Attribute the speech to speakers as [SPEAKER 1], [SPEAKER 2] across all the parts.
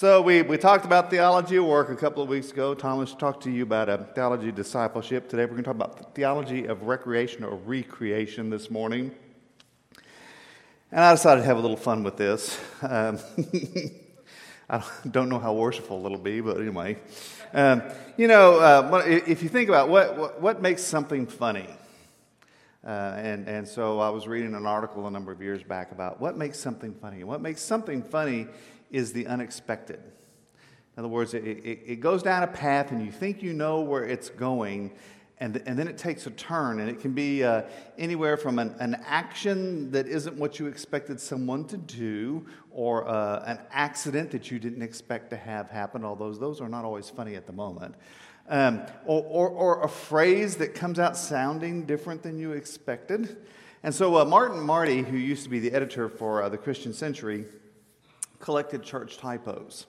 [SPEAKER 1] So, we, we talked about theology of work a couple of weeks ago. Thomas talked to you about a theology of discipleship. Today, we're going to talk about theology of recreation or recreation this morning. And I decided to have a little fun with this. Um, I don't know how worshipful it'll be, but anyway. Um, you know, uh, if you think about what, what, what makes something funny, uh, and, and so I was reading an article a number of years back about what makes something funny. And what makes something funny is the unexpected. In other words, it, it, it, goes down a path and you think you know where it's going, and, and then it takes a turn. And it can be uh, anywhere from an, an, action that isn't what you expected someone to do, or uh, an accident that you didn't expect to have happen, although those are not always funny at the moment. Um, or, or, or, a phrase that comes out sounding different than you expected. And so, uh, Martin Marty, who used to be the editor for uh, the Christian Century, collected church typos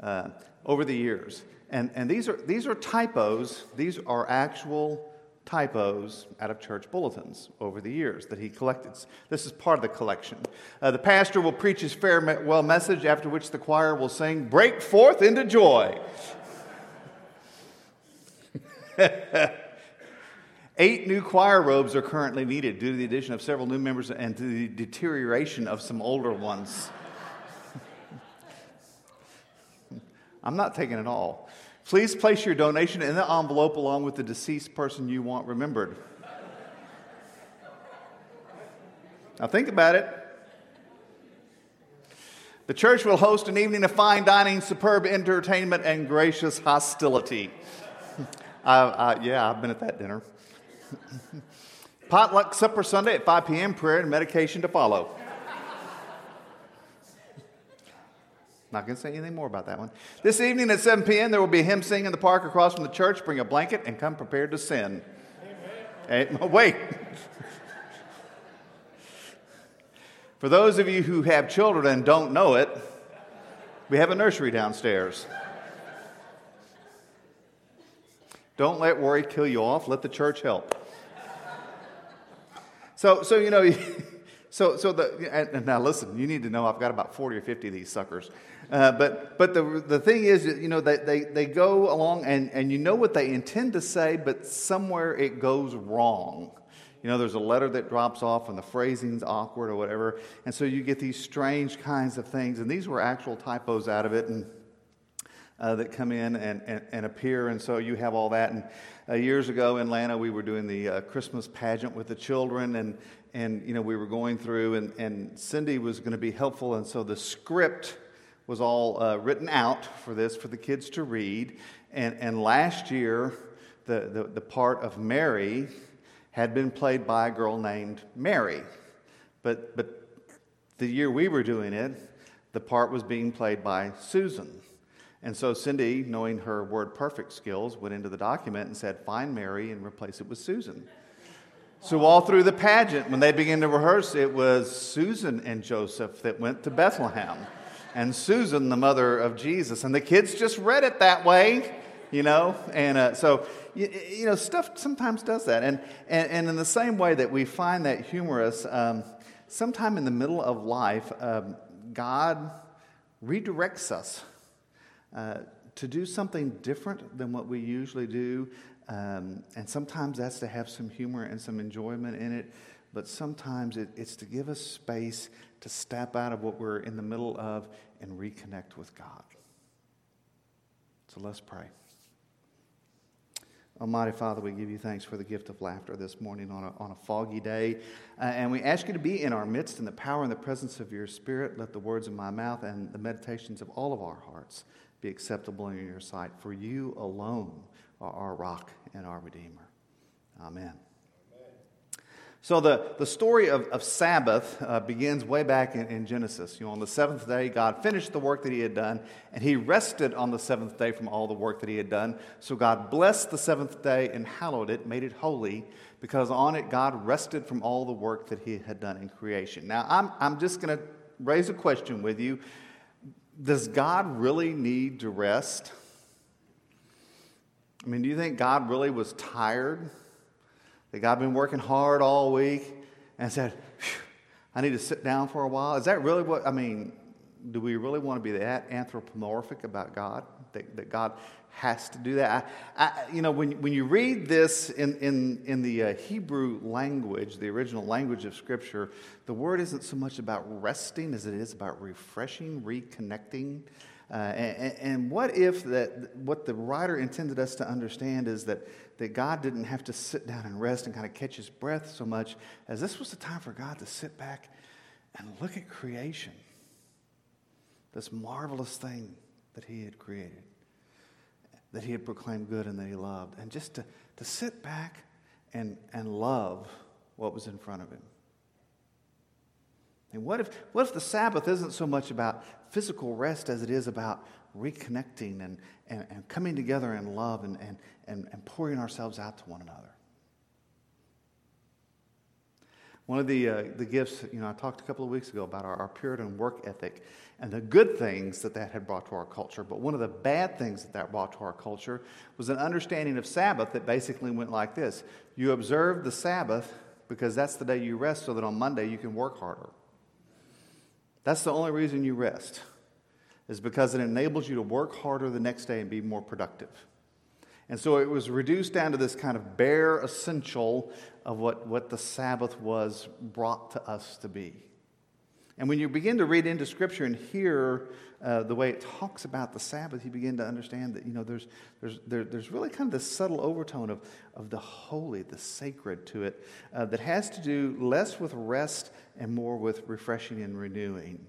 [SPEAKER 1] uh, over the years. And, and these, are, these are typos, these are actual typos out of church bulletins over the years that he collected. This is part of the collection. Uh, the pastor will preach his farewell message, after which the choir will sing, Break forth into joy. Eight new choir robes are currently needed due to the addition of several new members and to the deterioration of some older ones. I'm not taking it all. Please place your donation in the envelope along with the deceased person you want remembered. Now, think about it. The church will host an evening of fine dining, superb entertainment, and gracious hostility. yeah, I've been at that dinner. Potluck supper Sunday at 5 p.m., prayer and medication to follow. Not going to say anything more about that one. This evening at 7 p.m., there will be a hymn sing in the park across from the church. Bring a blanket and come prepared to sin. Hey, wait. For those of you who have children and don't know it, we have a nursery downstairs. Don't let worry kill you off. Let the church help. So, so you know, so, so the, and now listen, you need to know I've got about 40 or 50 of these suckers. Uh, but but the, the thing is, you know, they, they, they go along and, and you know what they intend to say, but somewhere it goes wrong. You know, there's a letter that drops off and the phrasing's awkward or whatever. And so you get these strange kinds of things. And these were actual typos out of it and uh, that come in and, and, and, appear. And so you have all that. And uh, years ago in Atlanta, we were doing the uh, Christmas pageant with the children. And, and you know, we were going through, and, and Cindy was going to be helpful. And so the script was all uh, written out for this for the kids to read. And, and last year, the, the, the part of Mary had been played by a girl named Mary. But, but the year we were doing it, the part was being played by Susan. And so Cindy, knowing her WordPerfect skills, went into the document and said, Find Mary and replace it with Susan. So, all through the pageant, when they began to rehearse, it was Susan and Joseph that went to Bethlehem and Susan, the mother of Jesus. And the kids just read it that way, you know? And uh, so, you, you, know, stuff sometimes does that. And, and, and, in the same way that we find that humorous, um, sometime in the middle of life, um, God redirects us uh, to do something different than what we usually do. Um, and sometimes that's to have some humor and some enjoyment in it, but sometimes it, it's to give us space to step out of what we're in the middle of and reconnect with God. So let's pray. Almighty Father, we give you thanks for the gift of laughter this morning on a, on a foggy day. Uh, and we ask you to be in our midst in the power and the presence of your Spirit. Let the words of my mouth and the meditations of all of our hearts be acceptable in your sight. For you alone are our rock and our Redeemer. Amen. So, the, the story of, of Sabbath uh, begins way back in, in, Genesis. You know, on the seventh day, God finished the work that He had done, and He rested on the seventh day from all the work that He had done. So, God blessed the seventh day and hallowed it, made it holy, because on it, God rested from all the work that He had done in creation. Now, I'm, I'm just going to raise a question with you Does God really need to rest? I mean, do you think God really was tired? That God been working hard all week and said, I need to sit down for a while? Is that really what, I mean, do we really want to be that anthropomorphic about God? That, that God has to do that? I, I, you know, when, when you read this in, in, in the uh, Hebrew language, the original language of Scripture, the word isn't so much about resting as it is about refreshing, reconnecting. Uh, and, and, what if that what the writer intended us to understand is that, that God didn't have to sit down and rest and kind of catch his breath so much as this was the time for God to sit back and look at creation, this marvelous thing that he had created, that he had proclaimed good and that he loved, and just to, to sit back and, and love what was in front of him. And what if, what if the Sabbath isn't so much about physical rest as it is about reconnecting and, and, and coming together in love and, and, and, and pouring ourselves out to one another? One of the, uh, the gifts, you know, I talked a couple of weeks ago about our, our Puritan work ethic and the good things that that had brought to our culture. But one of the bad things that that brought to our culture was an understanding of Sabbath that basically went like this You observe the Sabbath because that's the day you rest so that on Monday you can work harder. That's the only reason you rest, is because it enables you to work harder the next day and be more productive. And so it was reduced down to this kind of bare essential of what, what the Sabbath was brought to us to be. And when you begin to read into Scripture and hear uh, the way it talks about the Sabbath, you begin to understand that, you know, there's, there's, there, there's really kind of this subtle overtone of, of the holy, the sacred to it uh, that has to do less with rest and more with refreshing and renewing.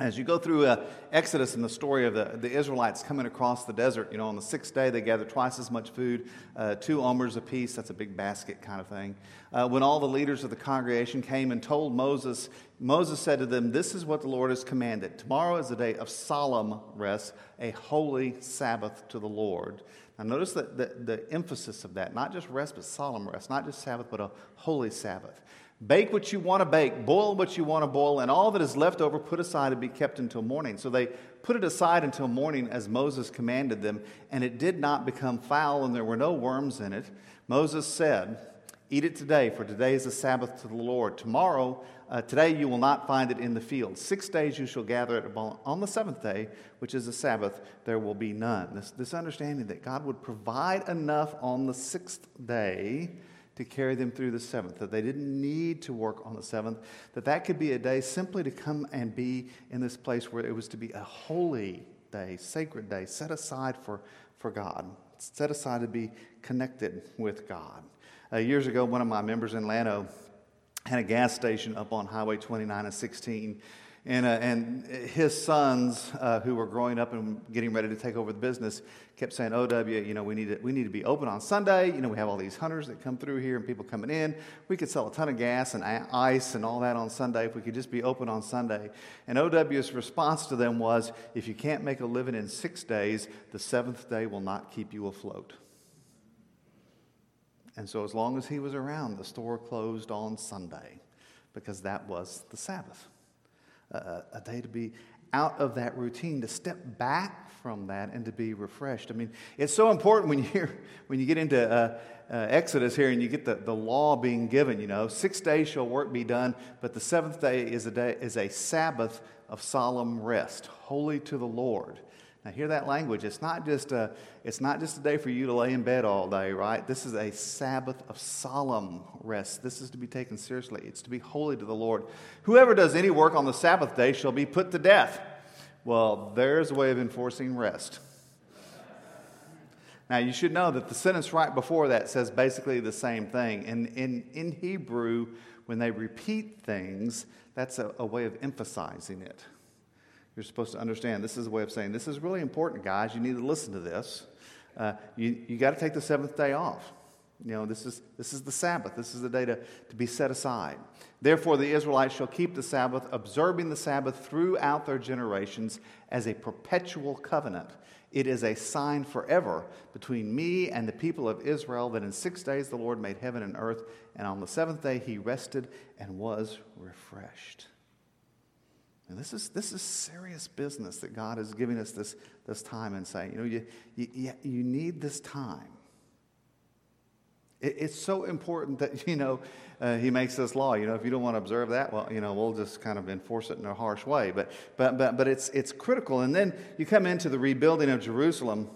[SPEAKER 1] As you go through uh, Exodus and the story of the, the Israelites coming across the desert, you know, on the sixth day they gathered twice as much food, uh, two omers apiece, that's a big basket kind of thing. Uh, when all the leaders of the congregation came and told Moses, Moses said to them, This is what the Lord has commanded. Tomorrow is a day of solemn rest, a holy Sabbath to the Lord. Now, notice the, the emphasis of that, not just rest, but solemn rest, not just Sabbath, but a holy Sabbath. Bake what you want to bake, boil what you want to boil, and all that is left over put aside and be kept until morning. So they put it aside until morning as Moses commanded them, and it did not become foul, and there were no worms in it. Moses said, Eat it today, for today is a Sabbath to the Lord. Tomorrow, uh, today you will not find it in the field. Six days you shall gather it. On the seventh day, which is a Sabbath, there will be none. This, this understanding that God would provide enough on the sixth day to carry them through the seventh, that they didn't need to work on the seventh, that that could be a day simply to come and be in this place where it was to be a holy day, sacred day, set aside for, for God, set aside to be connected with God. Uh, years ago, one of my members in Llano had a gas station up on Highway 29 and 16 and, uh, and his sons, uh, who were growing up and getting ready to take over the business, kept saying, OW, you know, we need, to, we need to be open on Sunday. You know, we have all these hunters that come through here and people coming in. We could sell a ton of gas and ice and all that on Sunday if we could just be open on Sunday. And OW's response to them was, if you can't make a living in six days, the seventh day will not keep you afloat. And so, as long as he was around, the store closed on Sunday because that was the Sabbath a, a day to be out of that routine, to step back from that and to be refreshed. I mean, it's so important when you hear, when you get into uh, uh, Exodus here and you get the, the law being given, you know, six days shall work be done, but the seventh day is a day is a Sabbath of solemn rest, holy to the Lord. Now, hear that language. It's not, just a, it's not just a day for you to lay in bed all day, right? This is a Sabbath of solemn rest. This is to be taken seriously. It's to be holy to the Lord. Whoever does any work on the Sabbath day shall be put to death. Well, there's a way of enforcing rest. Now, you should know that the sentence right before that says basically the same thing. And in, in Hebrew, when they repeat things, that's a, a way of emphasizing it. You're supposed to understand this is a way of saying this is really important, guys. You need to listen to this. Uh, you you got to take the seventh day off. You know, this is, this is the Sabbath. This is the day to, to be set aside. Therefore, the Israelites shall keep the Sabbath, observing the Sabbath throughout their generations as a perpetual covenant. It is a sign forever between me and the people of Israel that in six days the Lord made heaven and earth, and on the seventh day he rested and was refreshed. This is, this is serious business that God is giving us this, this time and saying, you know, you, you, you need this time. It, it's so important that, you know, uh, he makes this law. You know, if you don't want to observe that, well, you know, we'll just kind of enforce it in a harsh way. But, but, but, but it's, it's critical. And then you come into the rebuilding of Jerusalem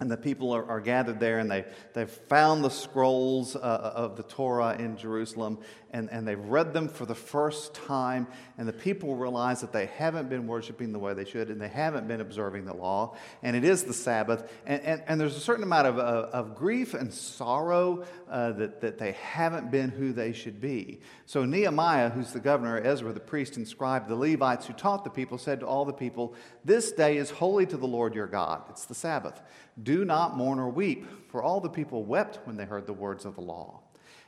[SPEAKER 1] and the people are, are, gathered there and they, they've found the scrolls uh, of the Torah in Jerusalem and, and they've read them for the first time. And the people realize that they haven't been worshiping the way they should and they haven't been observing the law. And it is the Sabbath. And, and, and there's a certain amount of, of, of grief and sorrow uh, that, that they haven't been who they should be. So Nehemiah, who's the governor, Ezra, the priest and scribe, the Levites who taught the people, said to all the people, This day is holy to the Lord your God. It's the Sabbath. Do not mourn or weep, for all the people wept when they heard the words of the law.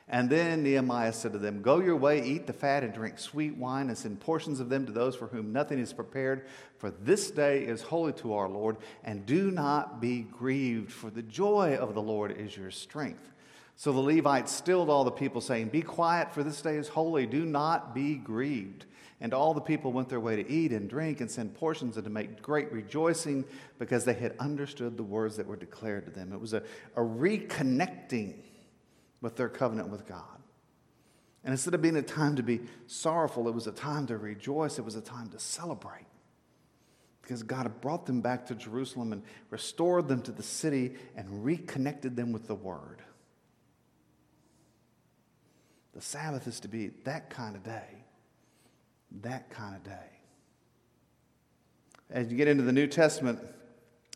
[SPEAKER 1] And then Nehemiah said to them, Go your way, eat the fat, and drink sweet wine, and send portions of them to those for whom nothing is prepared. For this day is holy to our Lord, and do not be grieved, for the joy of the Lord is your strength. So the Levites stilled all the people, saying, Be quiet, for this day is holy. Do not be grieved. And all the people went their way to eat and drink and send portions and to make great rejoicing because they had understood the words that were declared to them. It was a, a reconnecting with their covenant with God. And instead of being a time to be sorrowful, it was a time to rejoice, it was a time to celebrate. Because God had brought them back to Jerusalem and restored them to the city and reconnected them with the Word. The Sabbath is to be that kind of day that kind of day. As you get into the New Testament,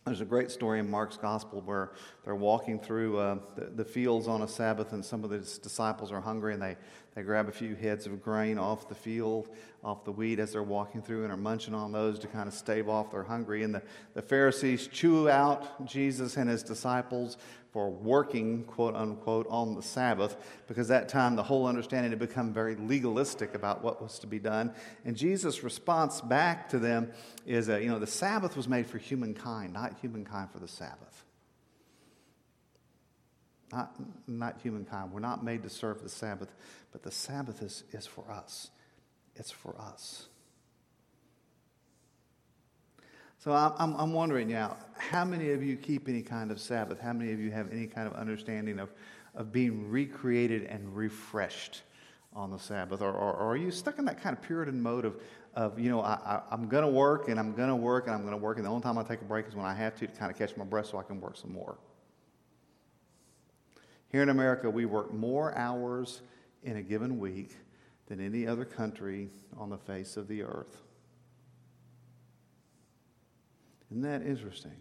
[SPEAKER 1] there's a great story in Mark's gospel where they're walking through uh, the, the, fields on a Sabbath, and some of the disciples are hungry, and they, they grab a few heads of grain off the field, off the wheat as they're walking through, and are munching on those to kind of stave off their hungry. And the, the Pharisees chew out Jesus and his disciples for working, quote unquote, on the Sabbath, because that time the whole understanding had become very legalistic about what was to be done. And Jesus' response back to them is, uh, you know, the Sabbath was made for humankind, not humankind for the Sabbath. Not, not humankind. We're not made to serve the Sabbath, but the Sabbath is, is for us. It's for us. So I'm, I'm wondering now, how many of you keep any kind of Sabbath? How many of you have any kind of understanding of, of being recreated and refreshed on the Sabbath? Or, or, or are you stuck in that kind of Puritan mode of, of you know, I, am going to work and I'm going to work and I'm going to work, and the only time I take a break is when I have to to kind of catch my breath so I can work some more? Here in America, we work more hours in a given week than any other country on the face of the earth. Isn't that interesting?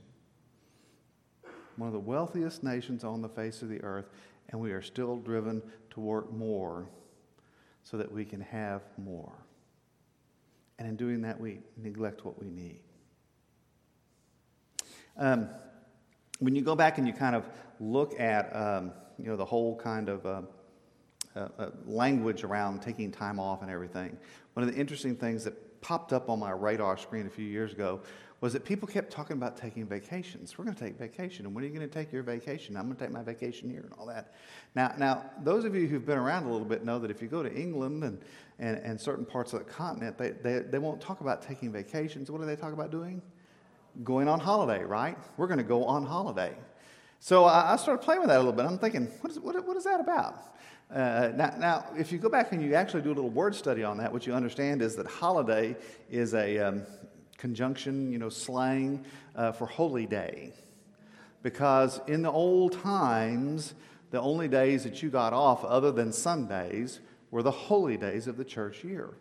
[SPEAKER 1] One of the wealthiest nations on the face of the earth, and we are still driven to work more so that we can have more. And in doing that, we neglect what we need. Um, when you go back and you kind of look at um, you know the whole kind of uh, uh, uh, language around taking time off and everything, one of the interesting things that popped up on my radar screen a few years ago was that people kept talking about taking vacations. We're going to take vacation. And when are you going to take your vacation? I'm going to take my vacation here and all that. Now, now those of you who've been around a little bit know that if you go to England and, and, and certain parts of the continent, they, they, they won't talk about taking vacations. What do they talk about doing? Going on holiday, right? We're going to go on holiday. So I, I started playing with that a little bit. I'm thinking, what is, what, what is that about? Uh, now, now, if you go back and you actually do a little word study on that, what you understand is that holiday is a, um, conjunction, you know, slang uh, for holy day. Because in the old times, the only days that you got off other than Sundays were the holy days of the church year.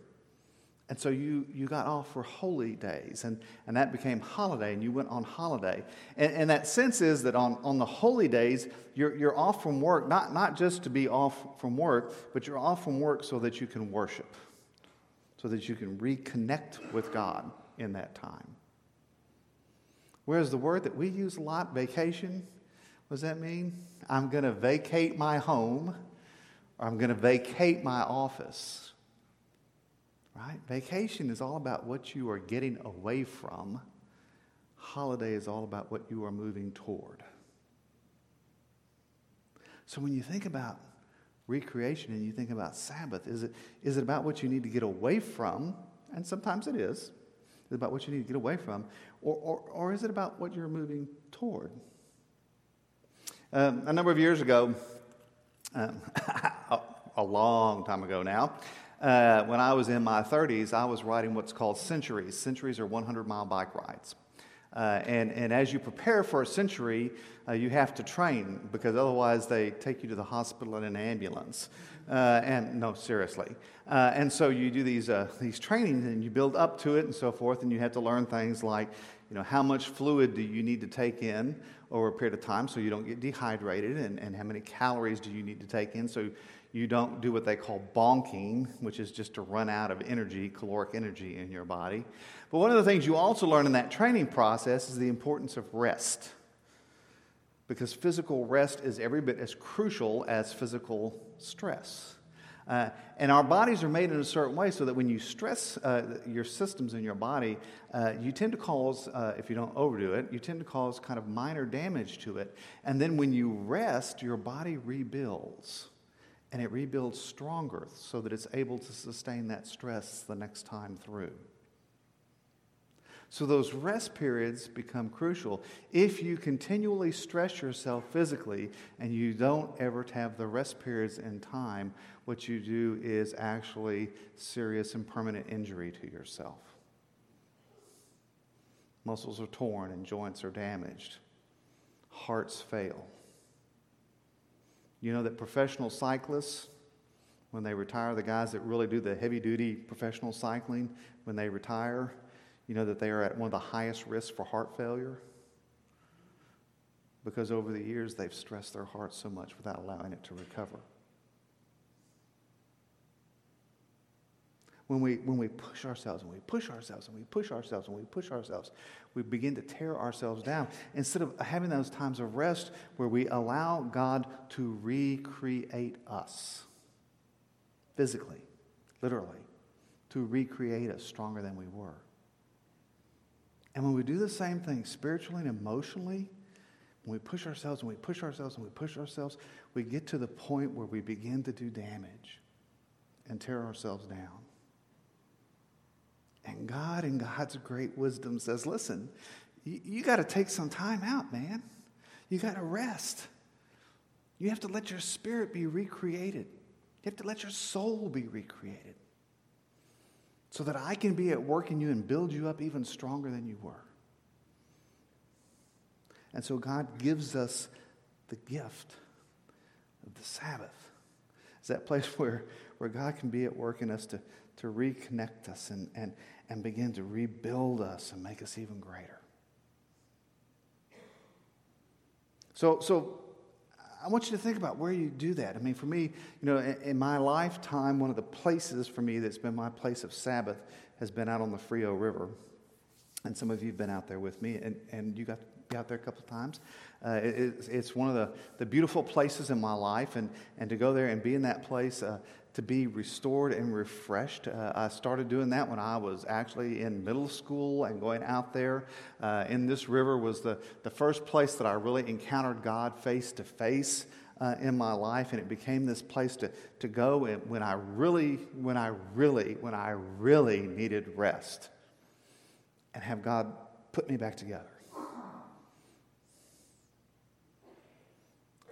[SPEAKER 1] And so you, you got off for holy days, and, and that became holiday, and you went on holiday. And, and that sense is that on, on the holy days, you're, you're off from work, not, not just to be off from work, but you're off from work so that you can worship, so that you can reconnect with God in that time. Whereas the word that we use a lot, vacation, what does that mean? I'm going to vacate my home or I'm going to vacate my office. Right? Vacation is all about what you are getting away from. Holiday is all about what you are moving toward. So when you think about recreation and you think about Sabbath, is it, is it about what you need to get away from? And sometimes it is it about what you need to get away from? Or, or, or is it about what you're moving toward? Um, a number of years ago, um, a long time ago now. Uh, when I was in my 30s, I was riding what's called centuries. Centuries are 100 mile bike rides. Uh, and, and as you prepare for a century, uh, you have to train because otherwise they take you to the hospital in an ambulance. Uh, and no, seriously. Uh, and so you do these, uh, these trainings and you build up to it and so forth, and you have to learn things like, you know, how much fluid do you need to take in over a period of time so you don't get dehydrated, and, and how many calories do you need to take in so you don't do what they call bonking, which is just to run out of energy, caloric energy in your body. But one of the things you also learn in that training process is the importance of rest. Because physical rest is every bit as crucial as physical stress. Uh, and our bodies are made in a certain way so that when you stress uh, your systems in your body, uh, you tend to cause, uh, if you don't overdo it, you tend to cause kind of minor damage to it. And then when you rest, your body rebuilds and it rebuilds stronger so that it's able to sustain that stress the next time through. So, those rest periods become crucial. If you continually stress yourself physically and you don't ever have the rest periods in time, what you do is actually serious and permanent injury to yourself. Muscles are torn and joints are damaged, hearts fail. You know that professional cyclists, when they retire, the guys that really do the heavy duty professional cycling, when they retire, you know that they are at one of the highest risks for heart failure? Because over the years they've stressed their heart so much without allowing it to recover. When we, when we push ourselves and we push ourselves and we push ourselves and we push ourselves, we begin to tear ourselves down. Instead of having those times of rest where we allow God to recreate us physically, literally, to recreate us stronger than we were. And when we do the same thing spiritually and emotionally, when we push ourselves and we push ourselves and we push ourselves, we get to the point where we begin to do damage and tear ourselves down. God, in God's great wisdom, says, listen, you, you got to take some time out, man. You got to rest. You have to let your spirit be recreated. You have to let your soul be recreated so that I can be at work in you and build you up even stronger than you were. And so God gives us the gift of the Sabbath. It's that place where, where God can be at work in us to, to reconnect us and, and, and begin to rebuild us and make us even greater. So, so I want you to think about where you do that. I mean, for me, you know, in, in, my lifetime, one of the places for me that's been my place of Sabbath has been out on the Frio River. And some of you have been out there with me, and, and you got to be out there a couple of times. Uh, it, it's one of the, the beautiful places in my life, and, and to go there and be in that place, uh, to be restored and refreshed. Uh, I started doing that when I was actually in middle school and going out there uh, in this river was the, the first place that I really encountered God face to face. Uh, in my life, and it became this place to, to go when I really, when I really, when I really needed rest and have God put me back together.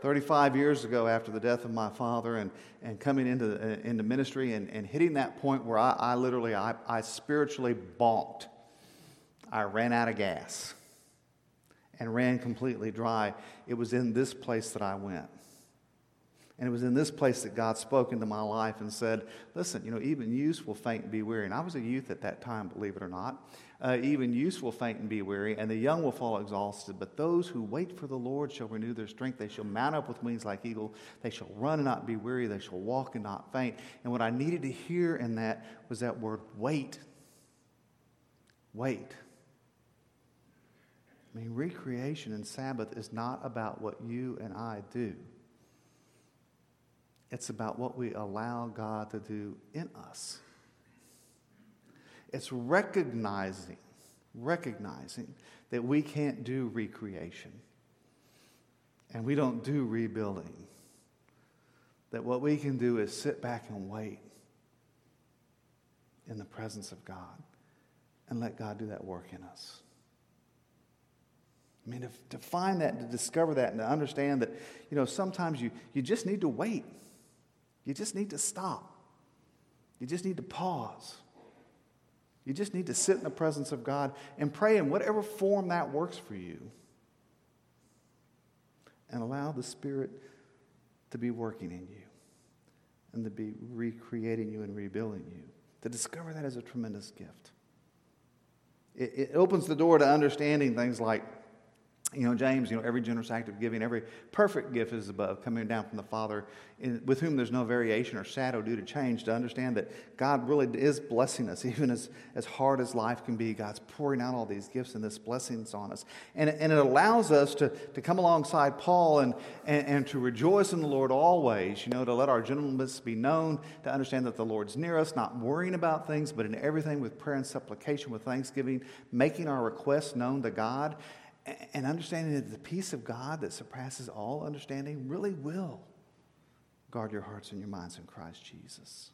[SPEAKER 1] 35 years ago after the death of my father and, and coming into, uh, into ministry and, and hitting that point where I, I literally, I, I spiritually bonked. I ran out of gas and ran completely dry. It was in this place that I went. And it was in this place that God spoke into my life and said, Listen, you know, even youths will faint and be weary. And I was a youth at that time, believe it or not. Uh, even youths will faint and be weary, and the young will fall exhausted. But those who wait for the Lord shall renew their strength. They shall mount up with wings like eagle. They shall run and not be weary. They shall walk and not faint. And what I needed to hear in that was that word wait. Wait. I mean, recreation and Sabbath is not about what you and I do. It's about what we allow God to do in us. It's recognizing, recognizing that we can't do recreation and we don't do rebuilding. That what we can do is sit back and wait in the presence of God and let God do that work in us. I mean, to, to find that, to discover that, and to understand that, you know, sometimes you, you just need to wait. You just need to stop. You just need to pause. You just need to sit in the presence of God and pray in whatever form that works for you. And allow the Spirit to be working in you and to be recreating you and rebuilding you. To discover that is a tremendous gift. It, it opens the door to understanding things like you know, James, you know, every generous act of giving, every perfect gift is above, coming down from the Father, in, with whom there's no variation or shadow due to change, to understand that God really is blessing us, even as, as hard as life can be. God's pouring out all these gifts and this blessings on us. And, and it allows us to, to come alongside Paul and, and, and to rejoice in the Lord always, you know, to let our gentleness be known, to understand that the Lord's near us, not worrying about things, but in everything with prayer and supplication, with thanksgiving, making our requests known to God and understanding that the peace of God that surpasses all understanding really will guard your hearts and your minds in Christ Jesus.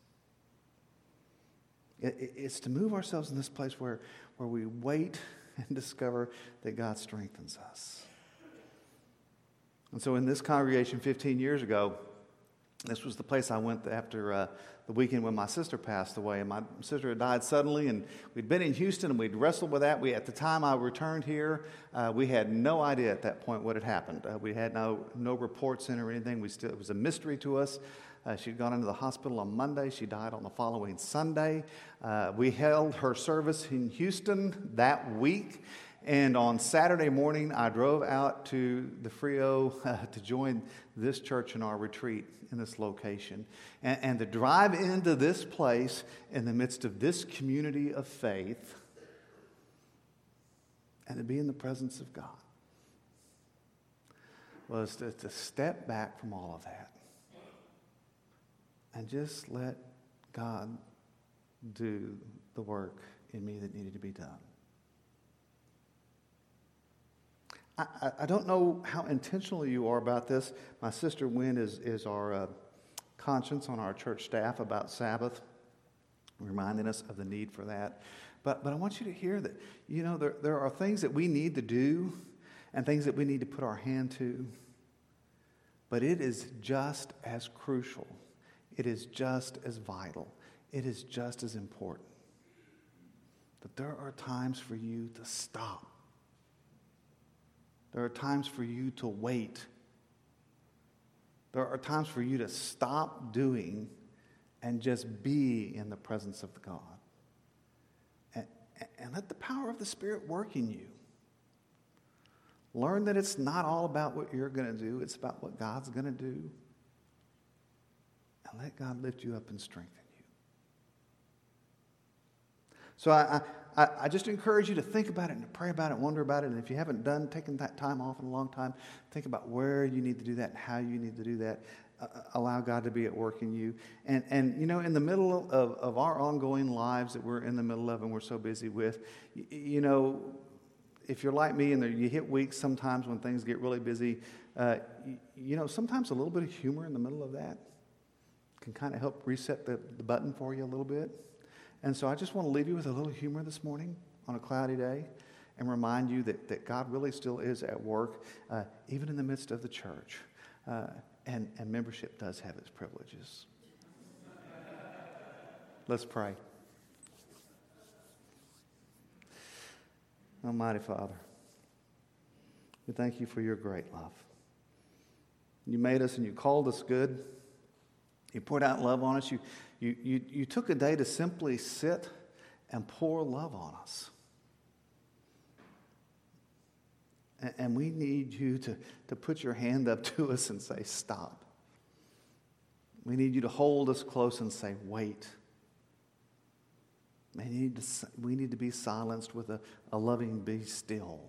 [SPEAKER 1] It's to move ourselves in this place where, where we wait and discover that God strengthens us. And so, in this congregation 15 years ago, this was the place I went after uh, the weekend when my sister passed away. And my sister had died suddenly, and we'd been in Houston and we'd wrestled with that. We, at the time I returned here, uh, we had no idea at that point what had happened. Uh, we had no, no reports in or anything. We still, it was a mystery to us. Uh, she'd gone into the hospital on Monday. She died on the following Sunday. Uh, we held her service in Houston that week. And on Saturday morning, I drove out to the Frio uh, to join this church in our retreat in this location. And, and to drive into this place in the midst of this community of faith and to be in the presence of God was to, to step back from all of that and just let God do the work in me that needed to be done. I, I, don't know how intentional you are about this. My sister Wynn is, is our uh, conscience on our church staff about Sabbath, reminding us of the need for that. But, but I want you to hear that, you know, there, there are things that we need to do and things that we need to put our hand to. But it is just as crucial, it is just as vital, it is just as important that there are times for you to stop there are times for you to wait. There are times for you to stop doing and just be in the presence of God. And, and let the power of the Spirit work in you. Learn that it's not all about what you're going to do, it's about what God's going to do. And let God lift you up and strengthen you. So I, I, I, just encourage you to think about it and to pray about it, wonder about it. And if you haven't done, taken that time off in a long time, think about where you need to do that and how you need to do that. Uh, uh, allow God to be at work in you. And, and you know, in the middle of, of our ongoing lives that we're in the middle of and we're so busy with, you, you know, if you're like me and you hit weeks sometimes when things get really busy, uh, you, you, know, sometimes a little bit of humor in the middle of that can kind of help reset the, the button for you a little bit. And so I just want to leave you with a little humor this morning on a cloudy day and remind you that, that God really still is at work, uh, even in the midst of the church. Uh, and, and membership does have its privileges. Let's pray. Almighty Father, we thank you for your great love. You made us and you called us good. You poured out love on us. You, you, you, you took a day to simply sit and pour love on us. And, and we need you to, to put your hand up to us and say, Stop. We need you to hold us close and say, Wait. We need to, we need to be silenced with a, a loving be still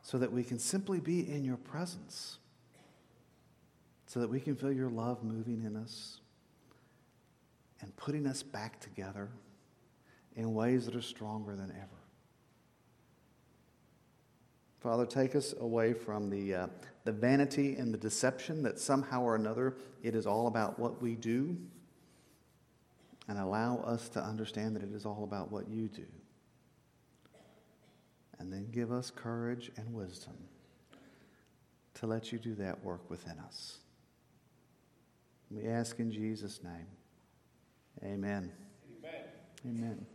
[SPEAKER 1] so that we can simply be in your presence so that we can feel your love moving in us and putting us back together in ways that are stronger than ever. Father, take us away from the, uh, the vanity and the deception that somehow or another it is all about what we do, and allow us to understand that it is all about what you do. And then give us courage and wisdom to let you do that work within us. We ask in Jesus' name. Amen. Amen. Amen.